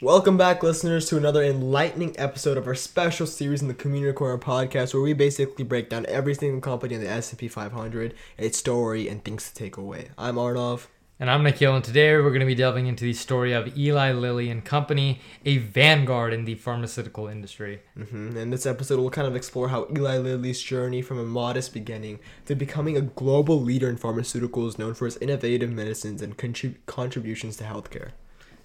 Welcome back, listeners, to another enlightening episode of our special series in the Community Corner podcast, where we basically break down every single company in the S&P 500, its story, and things to take away. I'm Arnov. And I'm Nikhil, and today we're going to be delving into the story of Eli Lilly and Company, a vanguard in the pharmaceutical industry. Mm-hmm. In this episode, we'll kind of explore how Eli Lilly's journey from a modest beginning to becoming a global leader in pharmaceuticals known for its innovative medicines and contrib- contributions to healthcare.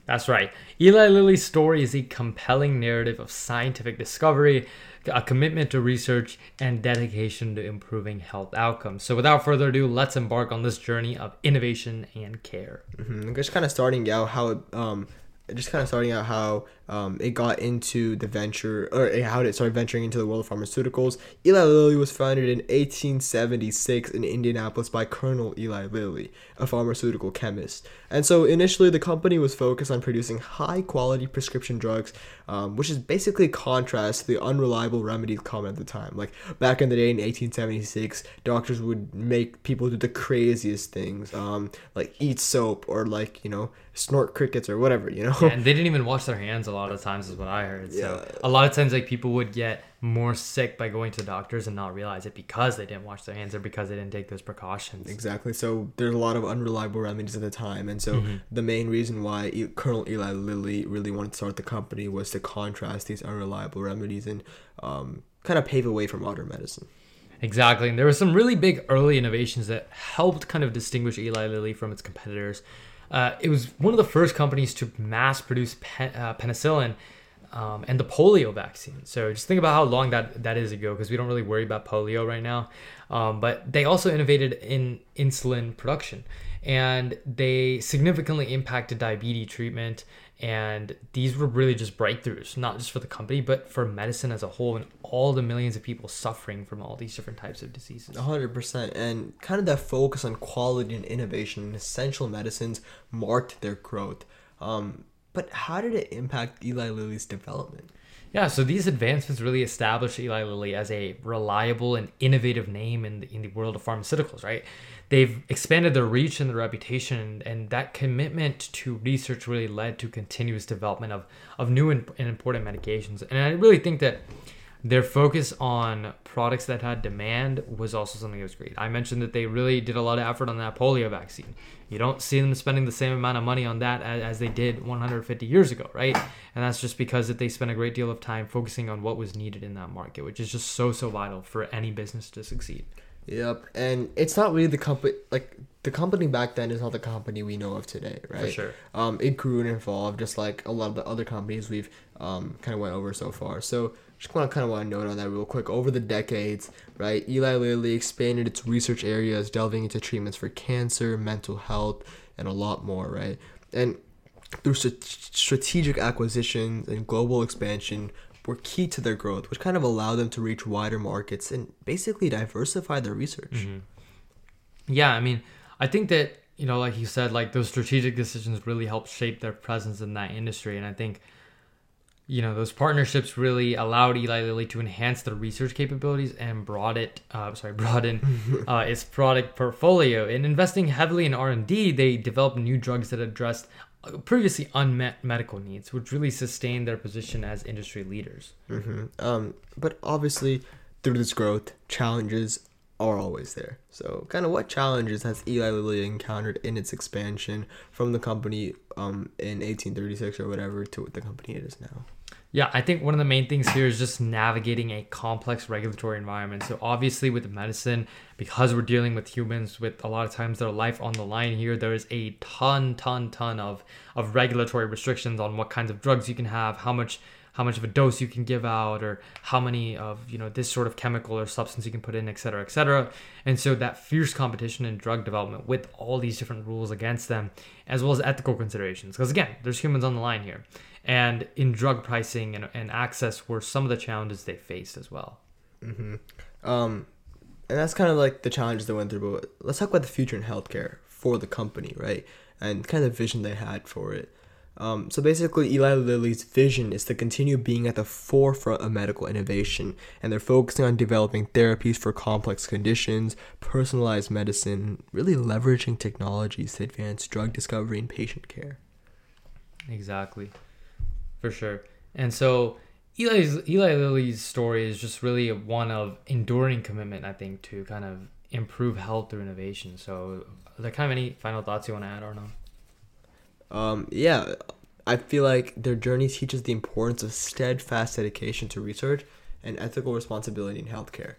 That's right. Eli Lilly's story is a compelling narrative of scientific discovery, a commitment to research, and dedication to improving health outcomes. So, without further ado, let's embark on this journey of innovation and care. Mm-hmm. Just kind of starting out how it, um, just kind of starting out how um, it got into the venture or how it started venturing into the world of pharmaceuticals. Eli Lilly was founded in 1876 in Indianapolis by Colonel Eli Lilly, a pharmaceutical chemist. And so initially, the company was focused on producing high quality prescription drugs, um, which is basically contrast to the unreliable remedies common at the time. Like back in the day in 1876, doctors would make people do the craziest things, um, like eat soap or like you know snort crickets or whatever, you know. Yeah, and they didn't even wash their hands a lot of times, is what I heard. So Yeah. a lot of times, like people would get more sick by going to doctors and not realize it because they didn't wash their hands or because they didn't take those precautions. Exactly. So there's a lot of unreliable remedies at the time, and so the main reason why e- Colonel Eli Lilly really wanted to start the company was to contrast these unreliable remedies and um, kind of pave a way for modern medicine. Exactly. And there were some really big early innovations that helped kind of distinguish Eli Lilly from its competitors. Uh, it was one of the first companies to mass produce pen, uh, penicillin um, and the polio vaccine. So just think about how long that, that is ago because we don't really worry about polio right now. Um, but they also innovated in insulin production and they significantly impacted diabetes treatment. And these were really just breakthroughs, not just for the company, but for medicine as a whole and all the millions of people suffering from all these different types of diseases. Hundred percent, and kind of that focus on quality and innovation in essential medicines marked their growth. Um, but how did it impact Eli Lilly's development? Yeah, so these advancements really established Eli Lilly as a reliable and innovative name in the, in the world of pharmaceuticals, right? They've expanded their reach and their reputation, and that commitment to research really led to continuous development of, of new and, and important medications. And I really think that their focus on products that had demand was also something that was great. I mentioned that they really did a lot of effort on that polio vaccine. You don't see them spending the same amount of money on that as, as they did 150 years ago, right? And that's just because that they spent a great deal of time focusing on what was needed in that market, which is just so so vital for any business to succeed. Yep, and it's not really the company like the company back then is not the company we know of today, right? sure. Um, it grew and evolved just like a lot of the other companies we've um kind of went over so far. So just want kind of want to note on that real quick. Over the decades, right, Eli Lilly expanded its research areas, delving into treatments for cancer, mental health, and a lot more, right? And through st- strategic acquisitions and global expansion were key to their growth, which kind of allowed them to reach wider markets and basically diversify their research. Mm-hmm. Yeah, I mean, I think that you know, like you said, like those strategic decisions really helped shape their presence in that industry, and I think you know those partnerships really allowed Eli Lilly to enhance their research capabilities and brought it, uh, sorry, broaden uh, its product portfolio. In investing heavily in R and D, they developed new drugs that addressed uh, previously unmet medical needs, which really sustained their position as industry leaders. hmm Um, but obviously, through this growth, challenges are always there. So, kind of what challenges has Eli Lilly encountered in its expansion from the company um, in 1836 or whatever to what the company it is now? Yeah, I think one of the main things here is just navigating a complex regulatory environment. So obviously with medicine, because we're dealing with humans with a lot of times their life on the line here, there is a ton, ton, ton of, of regulatory restrictions on what kinds of drugs you can have, how much how much of a dose you can give out or how many of you know this sort of chemical or substance you can put in et cetera et cetera and so that fierce competition in drug development with all these different rules against them as well as ethical considerations because again there's humans on the line here and in drug pricing and, and access were some of the challenges they faced as well Um, and that's kind of like the challenges they went through. But let's talk about the future in healthcare for the company, right? And kind of the vision they had for it. Um, so basically, Eli Lilly's vision is to continue being at the forefront of medical innovation, and they're focusing on developing therapies for complex conditions, personalized medicine, really leveraging technologies to advance drug discovery and patient care. Exactly, for sure. And so Eli's Eli Lilly's story is just really one of enduring commitment, I think, to kind of improve health through innovation. So, are there kind of any final thoughts you want to add or no? Um, yeah, I feel like their journey teaches the importance of steadfast dedication to research and ethical responsibility in healthcare.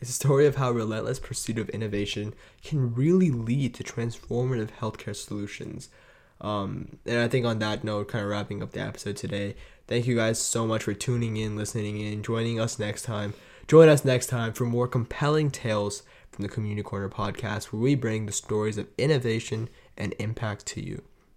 It's a story of how relentless pursuit of innovation can really lead to transformative healthcare solutions. Um, and I think on that note, kind of wrapping up the episode today, thank you guys so much for tuning in, listening in, joining us next time. Join us next time for more compelling tales from the Community Corner podcast, where we bring the stories of innovation and impact to you.